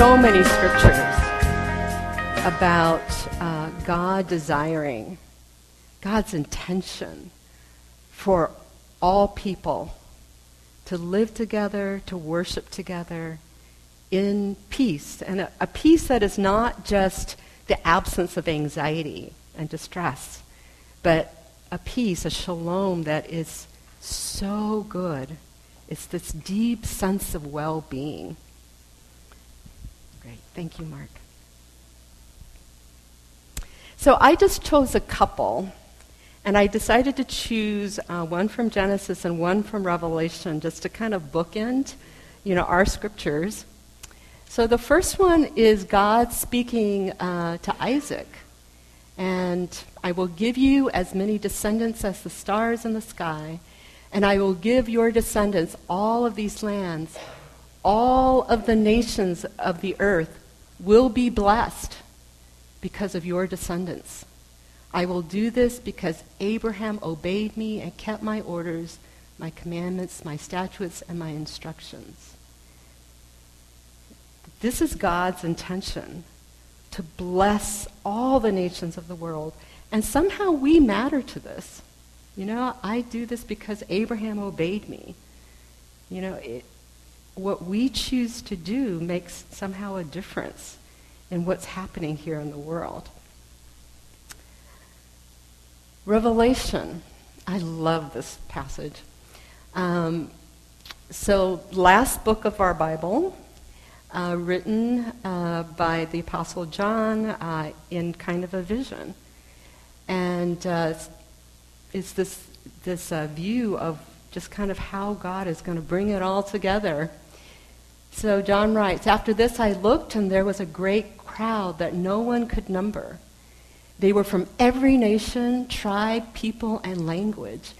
So many scriptures about uh, God desiring, God's intention for all people to live together, to worship together in peace, and a, a peace that is not just the absence of anxiety and distress, but a peace, a shalom that is so good. It's this deep sense of well being. Thank you, Mark. So I just chose a couple, and I decided to choose uh, one from Genesis and one from Revelation just to kind of bookend, you know, our scriptures. So the first one is God speaking uh, to Isaac. And I will give you as many descendants as the stars in the sky, and I will give your descendants all of these lands. All of the nations of the earth will be blessed because of your descendants. I will do this because Abraham obeyed me and kept my orders, my commandments, my statutes, and my instructions. This is God's intention to bless all the nations of the world. And somehow we matter to this. You know, I do this because Abraham obeyed me. You know, it, what we choose to do makes somehow a difference in what's happening here in the world. Revelation. I love this passage. Um, so, last book of our Bible, uh, written uh, by the Apostle John uh, in kind of a vision. And uh, it's this, this uh, view of just kind of how God is going to bring it all together. So John writes After this I looked, and there was a great crowd that no one could number. They were from every nation, tribe, people, and language.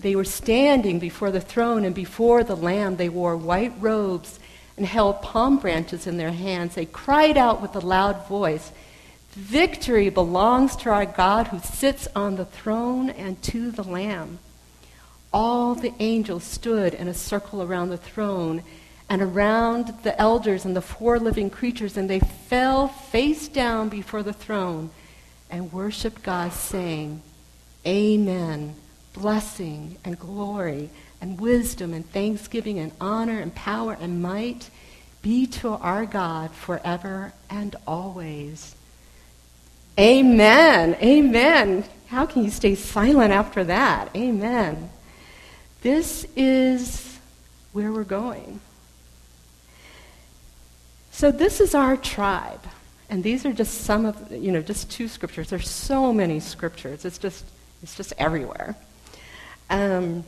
They were standing before the throne and before the Lamb. They wore white robes and held palm branches in their hands. They cried out with a loud voice Victory belongs to our God who sits on the throne and to the Lamb. All the angels stood in a circle around the throne and around the elders and the four living creatures, and they fell face down before the throne and worshiped God, saying, Amen. Blessing and glory and wisdom and thanksgiving and honor and power and might be to our God forever and always. Amen. Amen. How can you stay silent after that? Amen. This is where we're going. So this is our tribe. And these are just some of, you know, just two scriptures. There's so many scriptures. It's just, it's just everywhere. Um,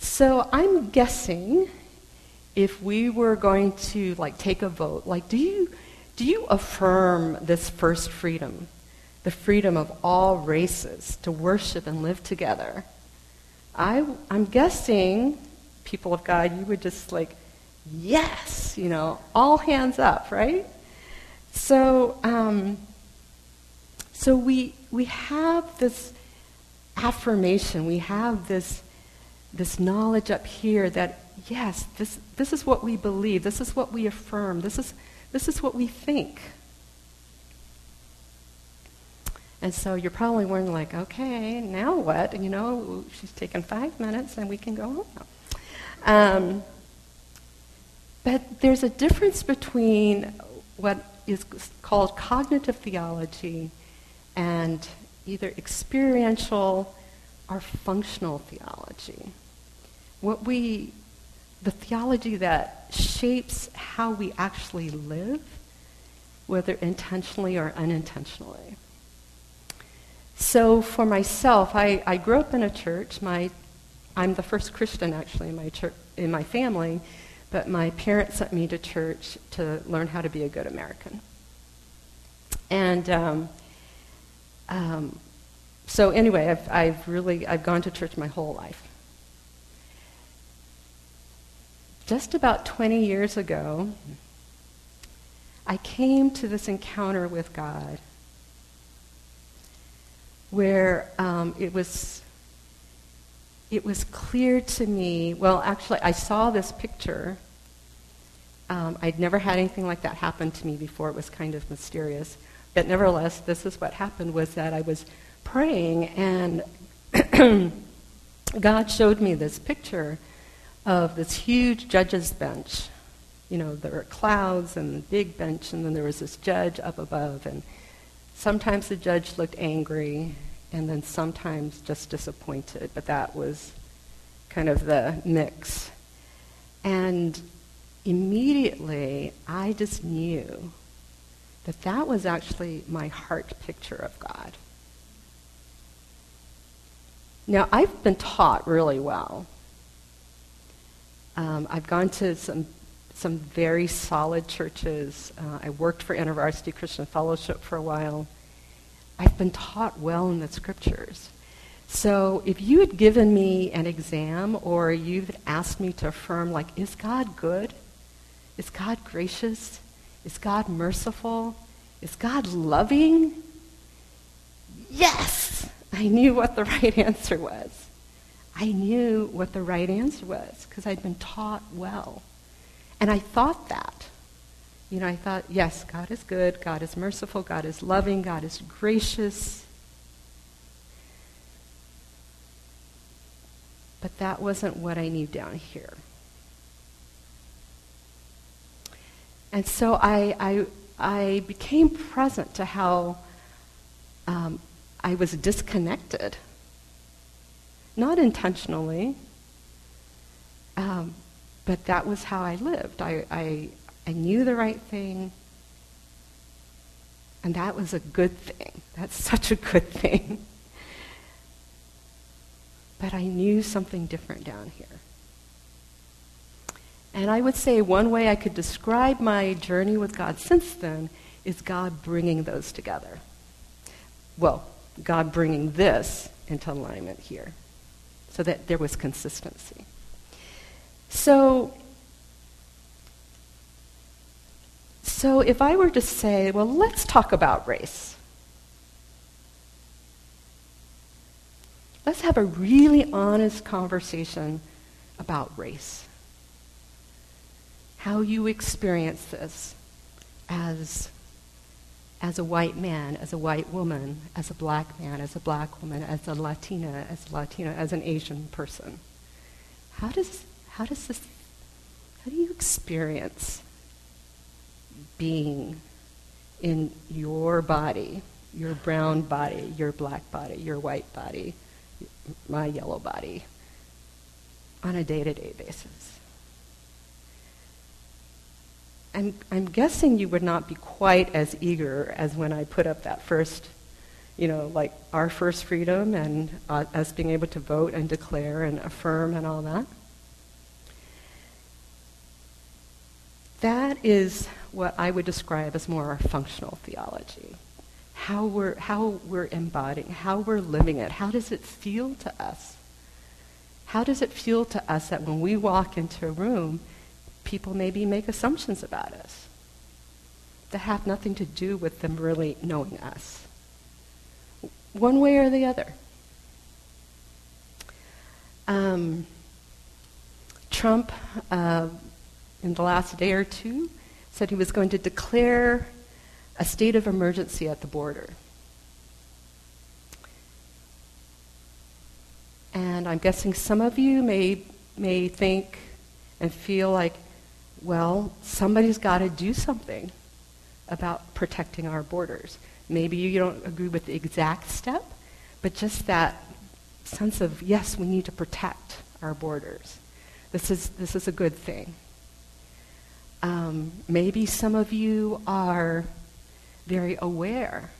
So I'm guessing if we were going to like take a vote, like do you do you affirm this first freedom, the freedom of all races to worship and live together? I I'm guessing people of God, you would just like yes, you know, all hands up, right? So um, so we we have this affirmation, we have this this knowledge up here that, yes, this, this is what we believe, this is what we affirm, this is, this is what we think. And so you're probably wondering, like, okay, now what? You know, she's taken five minutes and we can go home Um, but there's a difference between what is called cognitive theology and either experiential or functional theology what we, the theology that shapes how we actually live, whether intentionally or unintentionally. So for myself, I, I grew up in a church. My, I'm the first Christian actually in my, church, in my family, but my parents sent me to church to learn how to be a good American. And um, um, so anyway, I've, I've really, I've gone to church my whole life. just about 20 years ago, I came to this encounter with God where um, it was it was clear to me. Well, actually, I saw this picture. Um, I'd never had anything like that happen to me before. It was kind of mysterious. But nevertheless, this is what happened was that I was praying and God showed me this picture of this huge judge's bench. You know, there were clouds and the big bench, and then there was this judge up above. And sometimes the judge looked angry, and then sometimes just disappointed, but that was kind of the mix. And immediately, I just knew that that was actually my heart picture of God. Now, I've been taught really well. Um, I've gone to some, some very solid churches. Uh, I worked for InterVarsity Christian Fellowship for a while. I've been taught well in the scriptures. So if you had given me an exam or you had asked me to affirm, like, is God good? Is God gracious? Is God merciful? Is God loving? Yes! I knew what the right answer was. I knew what the right answer was because I'd been taught well. And I thought that. You know, I thought, yes, God is good, God is merciful, God is loving, God is gracious. But that wasn't what I knew down here. And so I, I, I became present to how um, I was disconnected. Not intentionally, um, but that was how I lived. I, I, I knew the right thing. And that was a good thing. That's such a good thing. But I knew something different down here. And I would say one way I could describe my journey with God since then is God bringing those together. Well, God bringing this into alignment here so that there was consistency. So So if I were to say, well, let's talk about race. Let's have a really honest conversation about race. How you experience this as, as a white man, as a white woman, as a black man, as a black woman, as a Latina, as a Latino, as an Asian person. How does, how does this, how do you experience being in your body, your brown body, your black body, your white body, my yellow body, on a day to day basis. I'm, I'm guessing you would not be quite as eager as when I put up that first, you know, like our first freedom and uh, us being able to vote and declare and affirm and all that. That is what I would describe as more our functional theology. How we're, how we're embodying, how we're living it. How does it feel to us? How does it feel to us that when we walk into a room, people maybe make assumptions about us that have nothing to do with them really knowing us? One way or the other. Um, Trump uh, in the last day or two said he was going to declare a state of emergency at the border. And I'm guessing some of you may, may think and feel like, well, somebody's got to do something about protecting our borders. Maybe you don't agree with the exact step, but just that sense of, yes, we need to protect our borders. This is, this is a good thing. Um, maybe some of you are very aware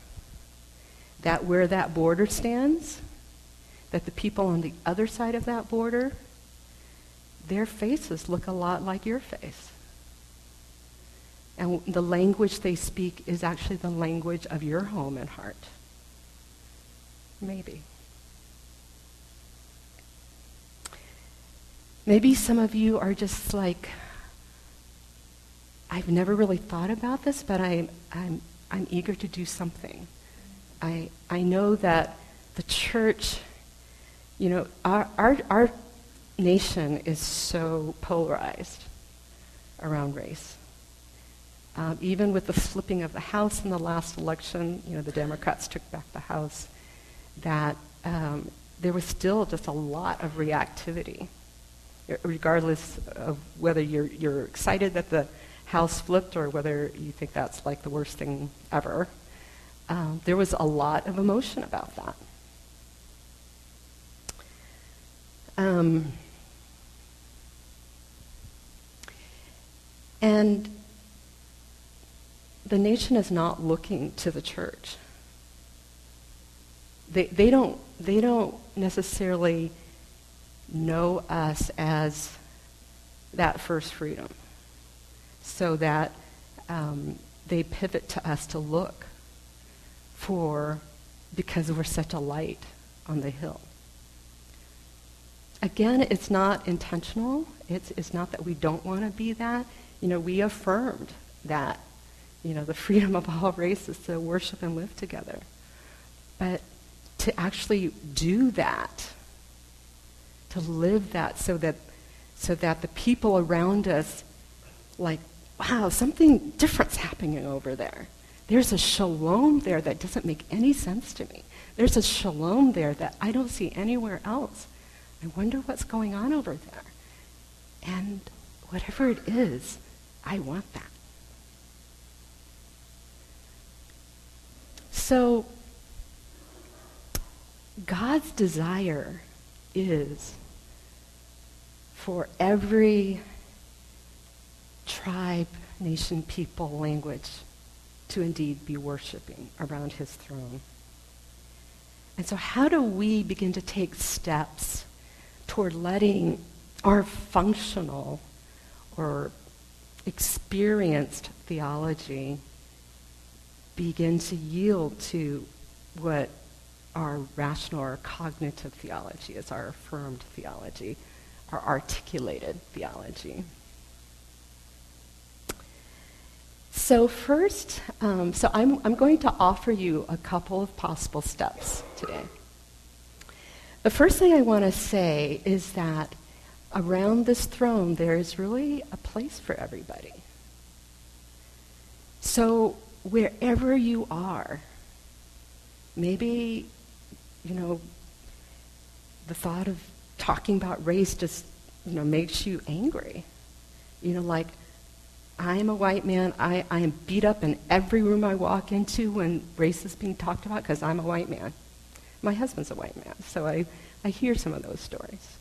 that where that border stands, that the people on the other side of that border, their faces look a lot like your face. And the language they speak is actually the language of your home and heart. Maybe. Maybe some of you are just like, I've never really thought about this, but I, I'm, I'm eager to do something. I, I know that the church You know, our, our, our nation is so polarized around race. Um, even with the flipping of the House in the last election, you know, the Democrats took back the House, that um, there was still just a lot of reactivity, regardless of whether you're, you're excited that the House flipped or whether you think that's like the worst thing ever. Um, there was a lot of emotion about that. Um, and the nation is not looking to the church. They, they, don't, they don't necessarily know us as that first freedom, so that um, they pivot to us to look for, because we're such a light on the hill. Again, it's not intentional. It's, it's not that we don't want to be that. You know, we affirmed that you know, the freedom of all races to worship and live together. But to actually do that, to live that so that so that the people around us like, wow, something different's happening over there. There's a shalom there that doesn't make any sense to me. There's a shalom there that I don't see anywhere else. I wonder what's going on over there. And whatever it is, I want that. So, God's desire is for every tribe, nation, people, language to indeed be worshiping around his throne. And so, how do we begin to take steps toward letting our functional or experienced theology begin to yield to what our rational or cognitive theology is, our affirmed theology, our articulated theology. So first, um, so I'm, I'm going to offer you a couple of possible steps today. The first thing I want to say is that around this throne there is really a place for everybody. So wherever you are, maybe, you know, the thought of talking about race just, you know, makes you angry. You know, like, I am a white man. I, I am beat up in every room I walk into when race is being talked about because I'm a white man. My husband's a white man, so I, I hear some of those stories.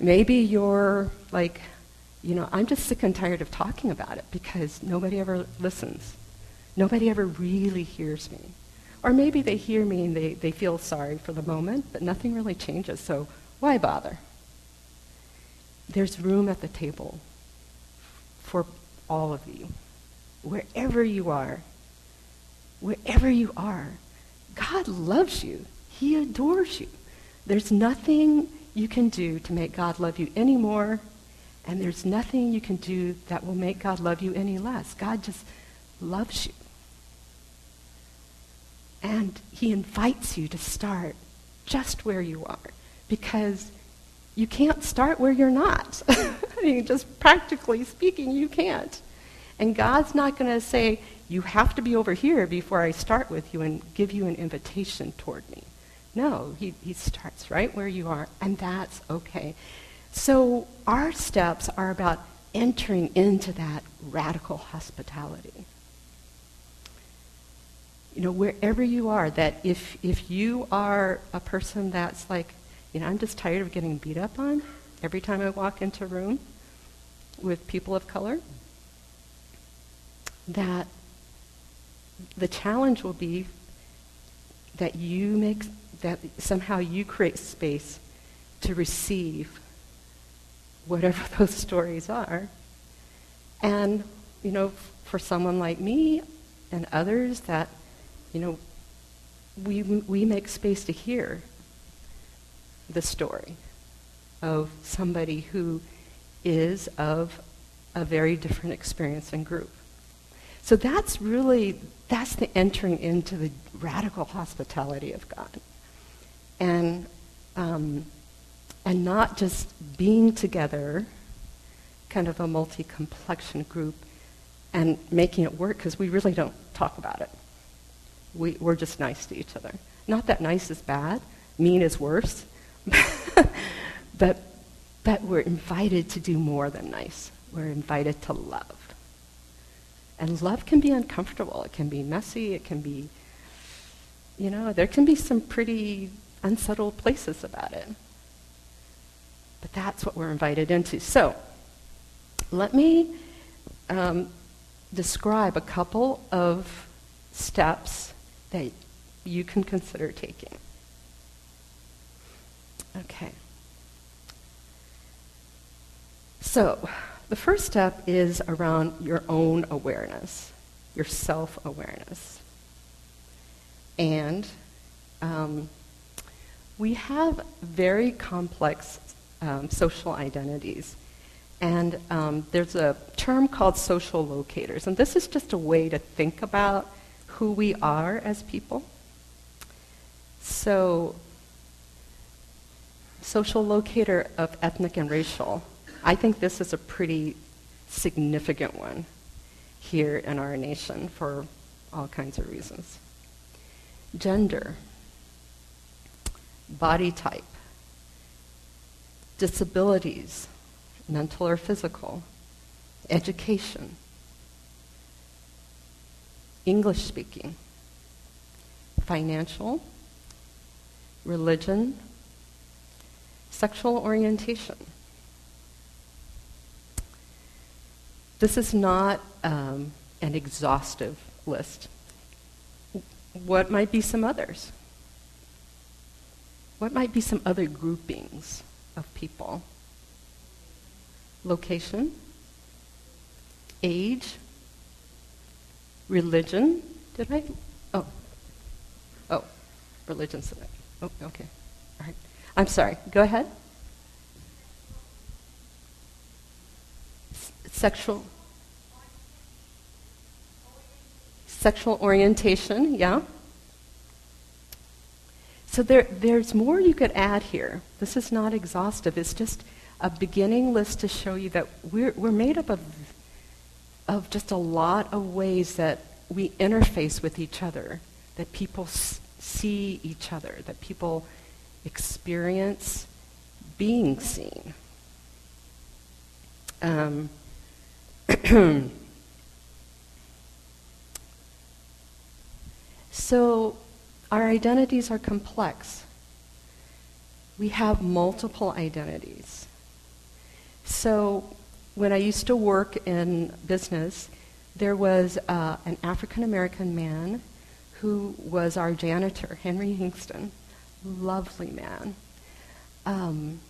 Maybe you're like, you know, I'm just sick and tired of talking about it because nobody ever listens. Nobody ever really hears me. Or maybe they hear me and they, they feel sorry for the moment, but nothing really changes, so why bother? There's room at the table for all of you. Wherever you are, wherever you are, God loves you. He adores you. There's nothing you can do to make God love you any more and there's nothing you can do that will make God love you any less. God just loves you. And he invites you to start just where you are because you can't start where you're not. I mean, just practically speaking, you can't. And God's not going to say, you have to be over here before I start with you and give you an invitation toward me. No, he, he starts right where you are, and that's okay. So our steps are about entering into that radical hospitality. You know, wherever you are, that if, if you are a person that's like, you know, I'm just tired of getting beat up on every time I walk into a room with people of color, that the challenge will be that you make, that somehow you create space to receive whatever those stories are. And, you know, for someone like me and others that, you know, we, we make space to hear the story of somebody who is of a very different experience and group. So that's really, that's the entering into the radical hospitality of God. And um, and not just being together, kind of a multi complexion group, and making it work because we really don't talk about it. We, we're just nice to each other. Not that nice is bad, mean is worse, but, but we're invited to do more than nice. We're invited to love. And love can be uncomfortable. It can be messy. It can be, you know, there can be some pretty unsettled places about it. But that's what we're invited into. So, let me um, describe a couple of steps that you can consider taking. Okay. So, the first step is around your own awareness, your self awareness. And um, we have very complex um, social identities. And um, there's a term called social locators. And this is just a way to think about who we are as people. So, social locator of ethnic and racial. I think this is a pretty significant one here in our nation for all kinds of reasons. Gender, body type, disabilities, mental or physical, education, English speaking, financial, religion, sexual orientation. This is not um, an exhaustive list. What might be some others? What might be some other groupings of people? Location, age, religion. Did I? Oh. Oh, religion's. Oh, okay. I'm sorry. Go ahead. S- sexual. Sexual orientation, yeah. So there, there's more you could add here. This is not exhaustive. It's just a beginning list to show you that we're, we're made up of, of just a lot of ways that we interface with each other, that people s- see each other, that people experience being seen. Um, so our identities are complex. We have multiple identities. So when I used to work in business, there was uh, an African American man who was our janitor, Henry Hingston. Lovely man. Um,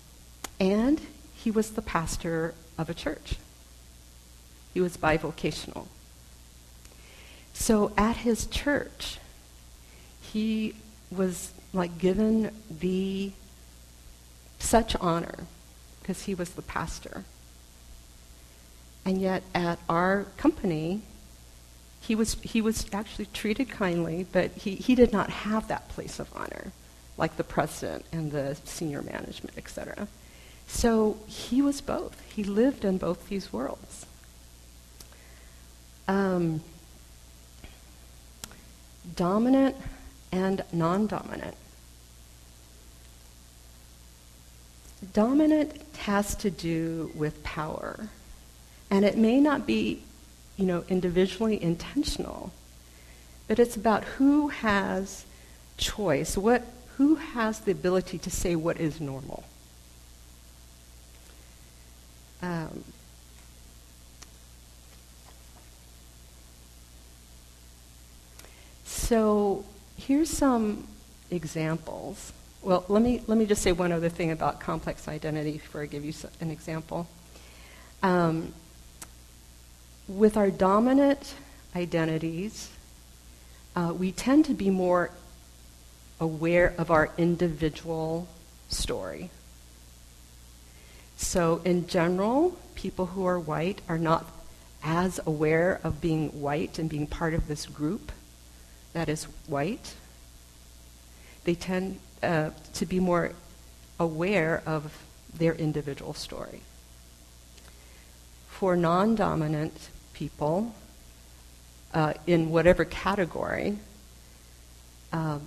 and he was the pastor of a church. He was bivocational. So at his church, he was like given the such honor because he was the pastor. And yet at our company, he was, he was actually treated kindly, but he, he did not have that place of honor, like the president and the senior management, etc. So he was both. He lived in both these worlds. Um, dominant and non dominant. Dominant has to do with power. And it may not be, you know, individually intentional, but it's about who has choice, what, who has the ability to say what is normal. Um, so here's some examples. Well, let me, let me just say one other thing about complex identity before I give you an example. Um, with our dominant identities, uh, we tend to be more aware of our individual story. So, in general, people who are white are not as aware of being white and being part of this group that is white. They tend uh, to be more aware of their individual story. For non dominant people, uh, in whatever category, uh,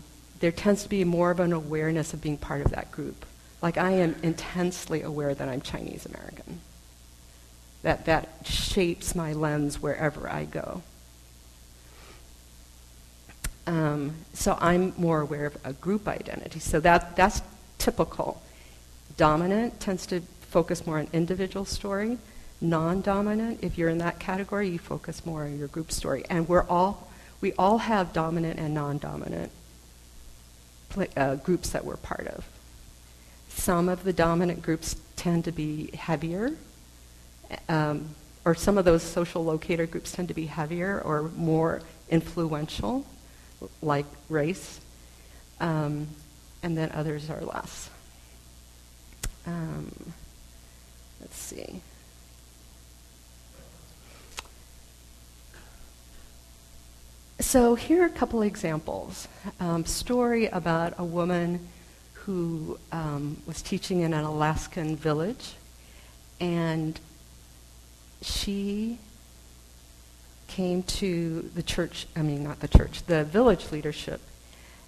there tends to be more of an awareness of being part of that group. Like I am intensely aware that I'm Chinese American. That that shapes my lens wherever I go. Um, so I'm more aware of a group identity. So that that's typical. Dominant tends to focus more on individual story. Non-dominant, if you're in that category, you focus more on your group story. And we're all we all have dominant and non-dominant uh, groups that we're part of. Some of the dominant groups tend to be heavier, um, or some of those social locator groups tend to be heavier or more influential, like race, um, and then others are less. Um, let's see. So here are a couple examples. Um, story about a woman who um, was teaching in an Alaskan village, and she came to the church, I mean, not the church, the village leadership,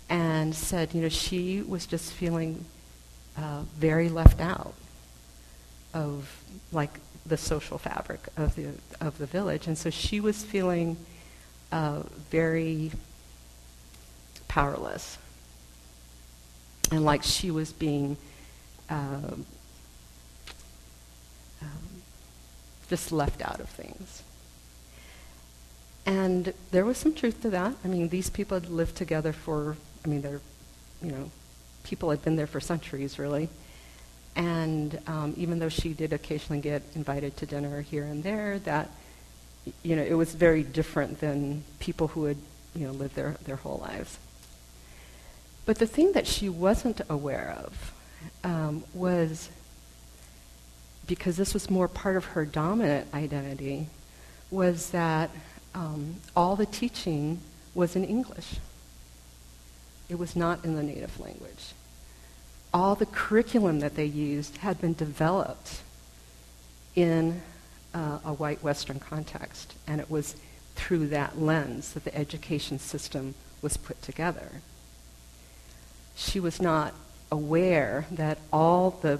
and said, you know, she was just feeling uh, very left out of, like, the social fabric of the, of the village. And so she was feeling uh, very powerless and like she was being um, um, just left out of things. And there was some truth to that. I mean, these people had lived together for, I mean, they're, you know, people had been there for centuries, really. And um, even though she did occasionally get invited to dinner here and there, that, you know, it was very different than people who had, you know, lived their, their whole lives. But the thing that she wasn't aware of um, was because this was more part of her dominant identity, was that um, all the teaching was in English. It was not in the native language. All the curriculum that they used had been developed in uh, a white Western context, and it was through that lens that the education system was put together she was not aware that all the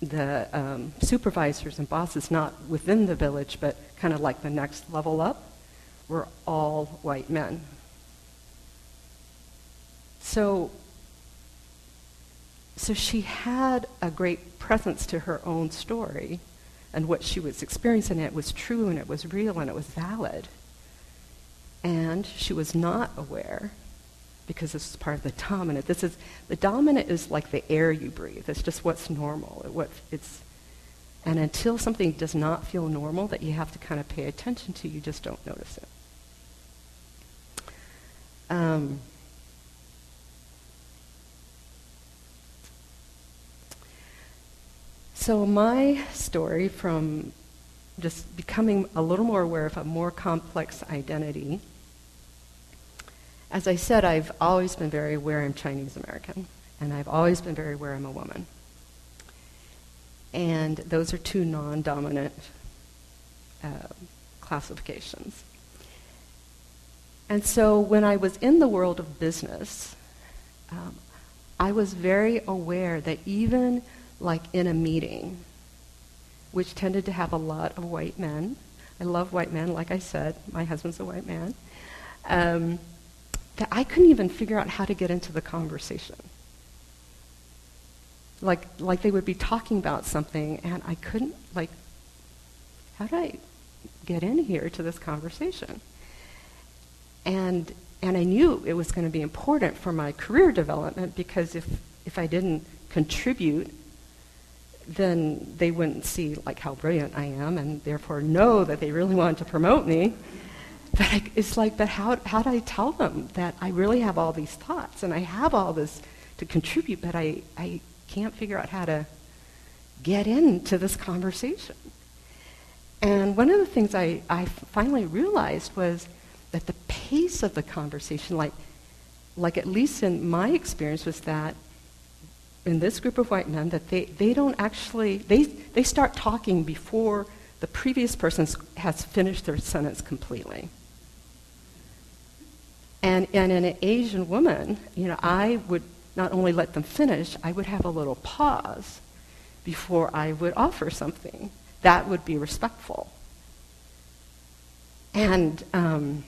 the um, supervisors and bosses, not within the village, but kind of like the next level up, were all white men. So, so she had a great presence to her own story, and what she was experiencing it was true and it was real and it was valid. And she was not aware because this is part of the dominant. This is the dominant is like the air you breathe. It's just what's normal. What it's and until something does not feel normal that you have to kind of pay attention to, you just don't notice it. Um, so my story from just becoming a little more aware of a more complex identity as I said, I've always been very aware I'm Chinese American, and I've always been very aware I'm a woman. And those are two non dominant uh, classifications. And so when I was in the world of business, um, I was very aware that even like in a meeting, which tended to have a lot of white men, I love white men, like I said, my husband's a white man. Um, that I couldn't even figure out how to get into the conversation. Like, like they would be talking about something, and I couldn't, like, how do I get in here to this conversation? And, and I knew it was going to be important for my career development because if, if I didn't contribute, then they wouldn't see like how brilliant I am and therefore know that they really want to promote me. But I, it's like, but how, how do I tell them that I really have all these thoughts and I have all this to contribute, but I, I can't figure out how to get into this conversation? And one of the things I, I finally realized was that the pace of the conversation, like, like at least in my experience, was that in this group of white men that they, they don't actually, they, they start talking before the previous person has finished their sentence completely. And, and in an Asian woman, you know, I would not only let them finish, I would have a little pause before I would offer something. That would be respectful. And, um,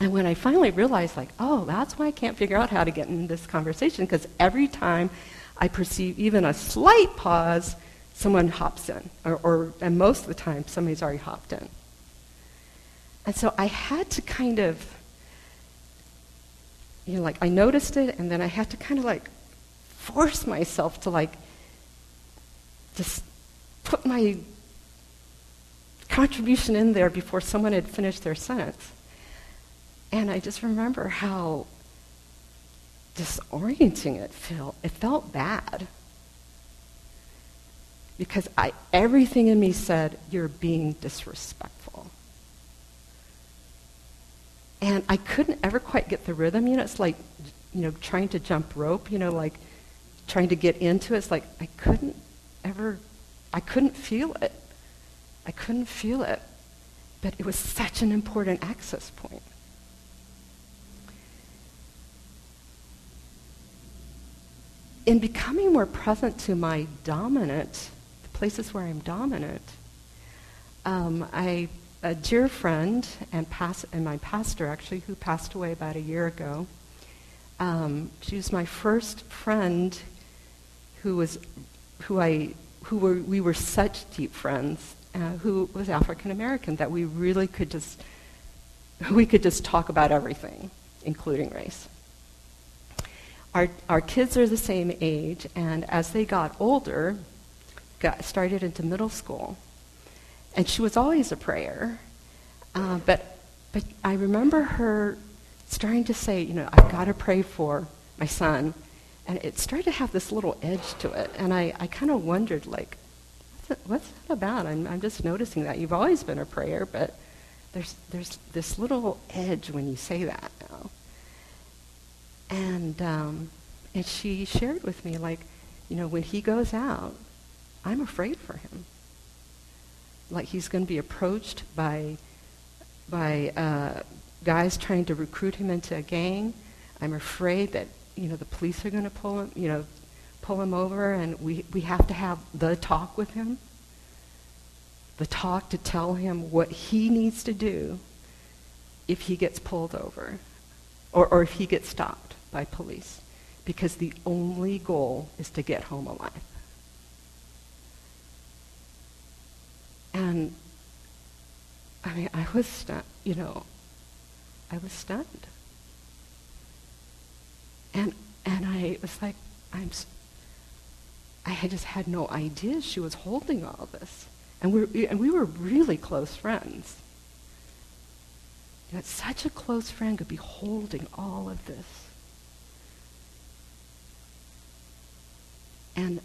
and when I finally realized, like, oh, that's why I can't figure out how to get in this conversation, because every time I perceive even a slight pause, someone hops in. Or, or, and most of the time, somebody's already hopped in. And so I had to kind of, you know, like, I noticed it, and then I had to kind of like force myself to like just put my contribution in there before someone had finished their sentence. And I just remember how disorienting it felt. It felt bad. Because I, everything in me said, you're being disrespectful. And I couldn't ever quite get the rhythm. You know, it's like, you know, trying to jump rope, you know, like trying to get into it. It's like I couldn't ever, I couldn't feel it. I couldn't feel it. But it was such an important access point. In becoming more present to my dominant, the places where I'm dominant, um, I, a dear friend and, past, and my pastor, actually, who passed away about a year ago, um, she was my first friend who was, who I, who were, we were such deep friends, uh, who was African American, that we really could just, we could just talk about everything, including race our, our kids are the same age, and as they got older, got started into middle school, and she was always a prayer, uh, but but I remember her starting to say, you know, I've got to pray for my son, and it started to have this little edge to it, and I, I kind of wondered, like, what's, it, what's that about? I'm, I'm just noticing that you've always been a prayer, but there's there's this little edge when you say that now. And, um, and she shared with me, like, you know, when he goes out, I'm afraid for him. Like he's going to be approached by, by uh, guys trying to recruit him into a gang. I'm afraid that, you know, the police are going to pull him, you know, pull him over and we, we have to have the talk with him. The talk to tell him what he needs to do if he gets pulled over or, or if he gets stopped by police because the only goal is to get home alive. And I mean, I was stunned, you know, I was stunned. And, and I was like, I'm, I just had no idea she was holding all this. And we, and we were really close friends. You know, such a close friend could be holding all of this. And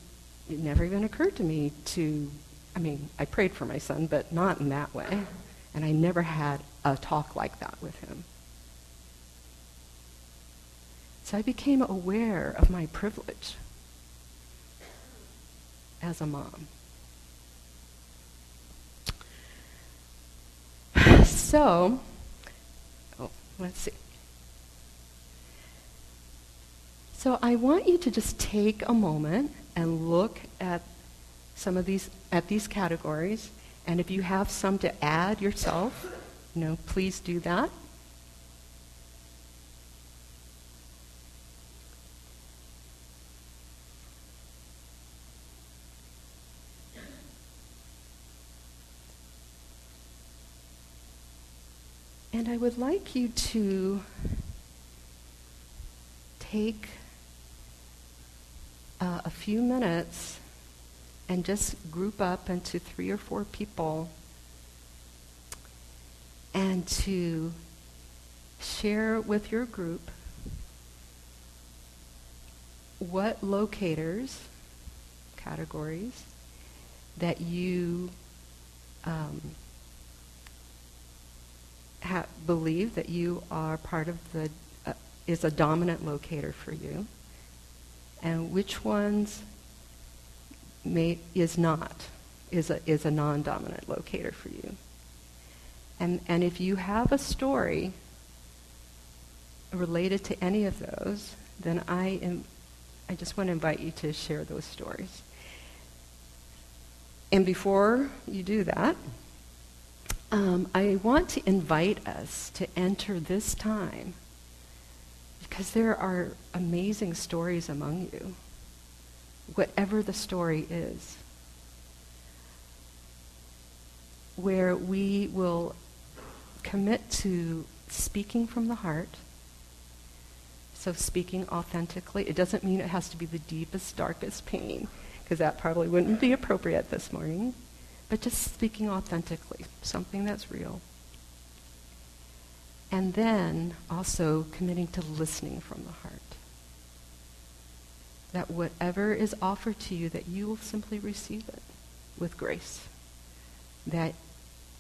it never even occurred to me to, I mean, I prayed for my son, but not in that way. And I never had a talk like that with him. So I became aware of my privilege as a mom. So, oh, let's see. So I want you to just take a moment and look at some of these at these categories and if you have some to add yourself, you know, please do that. And I would like you to take uh, a few minutes and just group up into three or four people and to share with your group what locators, categories, that you um, ha- believe that you are part of the, uh, is a dominant locator for you and which ones may, is not, is a, is a non-dominant locator for you. And, and if you have a story related to any of those, then I, am, I just want to invite you to share those stories. And before you do that, um, I want to invite us to enter this time because there are amazing stories among you, whatever the story is, where we will commit to speaking from the heart. So, speaking authentically. It doesn't mean it has to be the deepest, darkest pain, because that probably wouldn't be appropriate this morning. But just speaking authentically, something that's real. And then also committing to listening from the heart. That whatever is offered to you, that you will simply receive it with grace. That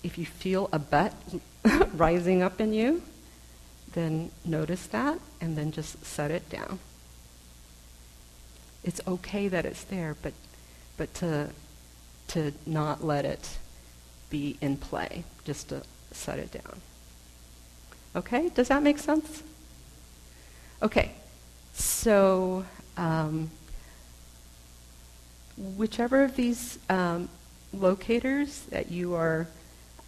if you feel a but rising up in you, then notice that and then just set it down. It's okay that it's there, but but to to not let it be in play, just to set it down. Okay, does that make sense? Okay, so um, whichever of these um, locators that you are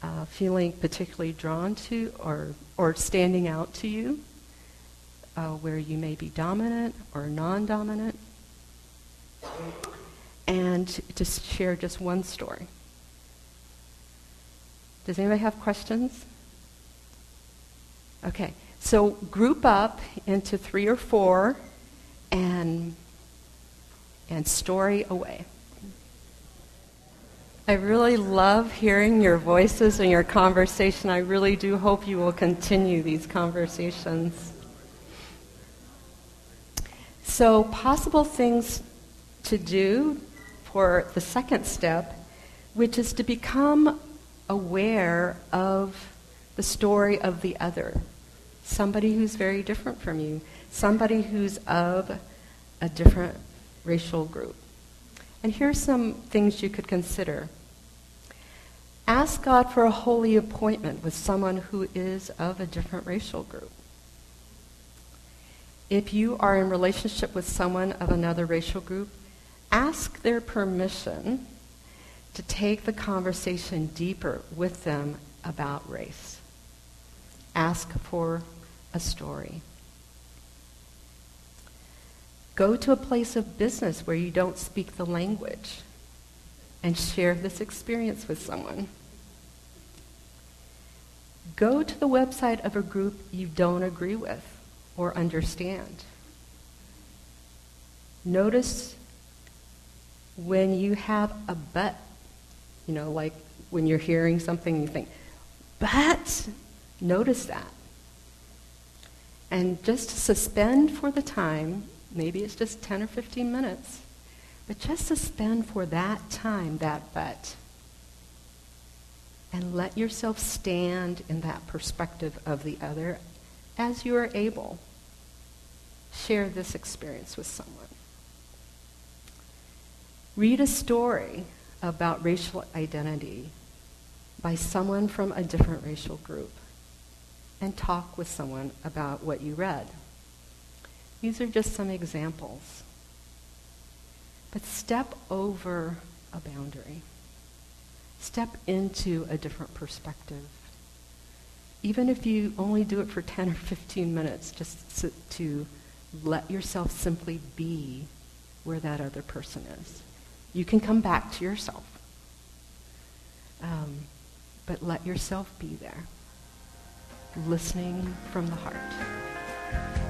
uh, feeling particularly drawn to or, or standing out to you, uh, where you may be dominant or non dominant, and to share just one story. Does anybody have questions? Okay, so group up into three or four and, and story away. I really love hearing your voices and your conversation. I really do hope you will continue these conversations. So, possible things to do for the second step, which is to become aware of the story of the other. Somebody who's very different from you, somebody who's of a different racial group. And here's some things you could consider. Ask God for a holy appointment with someone who is of a different racial group. If you are in relationship with someone of another racial group, ask their permission to take the conversation deeper with them about race. Ask for a story. Go to a place of business where you don't speak the language and share this experience with someone. Go to the website of a group you don't agree with or understand. Notice when you have a but, you know, like when you're hearing something, you think, but, notice that. And just suspend for the time, maybe it's just 10 or 15 minutes, but just suspend for that time, that but. And let yourself stand in that perspective of the other as you are able. Share this experience with someone. Read a story about racial identity by someone from a different racial group and talk with someone about what you read. These are just some examples. But step over a boundary. Step into a different perspective. Even if you only do it for 10 or 15 minutes, just to let yourself simply be where that other person is. You can come back to yourself. Um, but let yourself be there, listening from the heart.